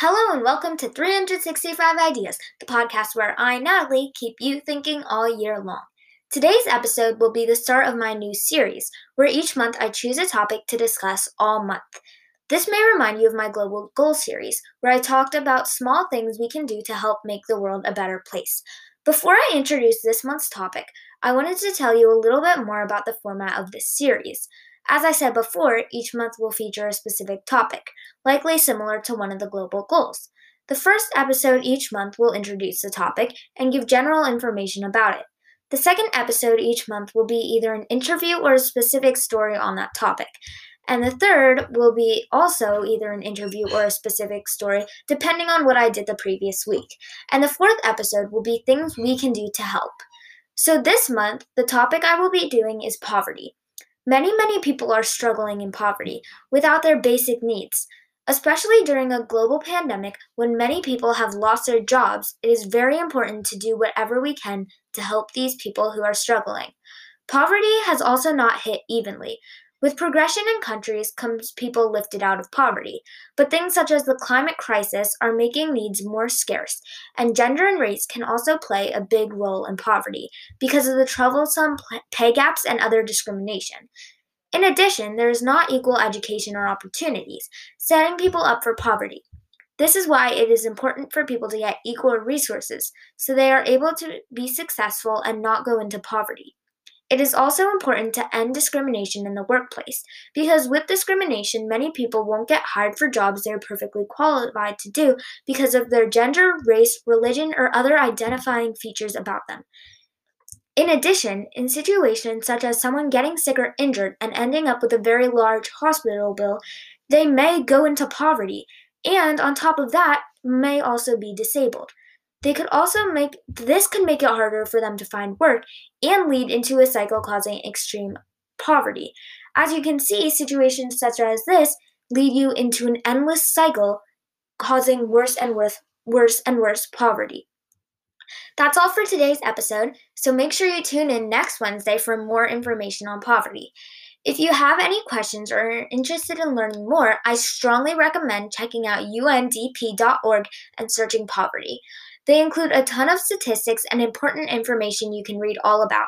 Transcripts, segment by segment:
Hello and welcome to 365 Ideas, the podcast where I, Natalie, keep you thinking all year long. Today's episode will be the start of my new series, where each month I choose a topic to discuss all month. This may remind you of my Global Goal series, where I talked about small things we can do to help make the world a better place. Before I introduce this month's topic, I wanted to tell you a little bit more about the format of this series. As I said before, each month will feature a specific topic, likely similar to one of the global goals. The first episode each month will introduce the topic and give general information about it. The second episode each month will be either an interview or a specific story on that topic. And the third will be also either an interview or a specific story, depending on what I did the previous week. And the fourth episode will be things we can do to help. So this month, the topic I will be doing is poverty. Many, many people are struggling in poverty without their basic needs. Especially during a global pandemic when many people have lost their jobs, it is very important to do whatever we can to help these people who are struggling. Poverty has also not hit evenly. With progression in countries comes people lifted out of poverty, but things such as the climate crisis are making needs more scarce, and gender and race can also play a big role in poverty because of the troublesome pay gaps and other discrimination. In addition, there is not equal education or opportunities, setting people up for poverty. This is why it is important for people to get equal resources so they are able to be successful and not go into poverty. It is also important to end discrimination in the workplace because with discrimination, many people won't get hired for jobs they are perfectly qualified to do because of their gender, race, religion, or other identifying features about them. In addition, in situations such as someone getting sick or injured and ending up with a very large hospital bill, they may go into poverty, and on top of that, may also be disabled. They could also make this could make it harder for them to find work and lead into a cycle causing extreme poverty. As you can see, situations such as this lead you into an endless cycle causing worse and worse worse and worse poverty. That's all for today's episode, so make sure you tune in next Wednesday for more information on poverty. If you have any questions or are interested in learning more, I strongly recommend checking out undp.org and searching poverty. They include a ton of statistics and important information you can read all about.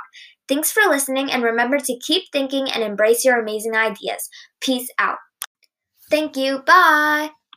Thanks for listening, and remember to keep thinking and embrace your amazing ideas. Peace out. Thank you. Bye.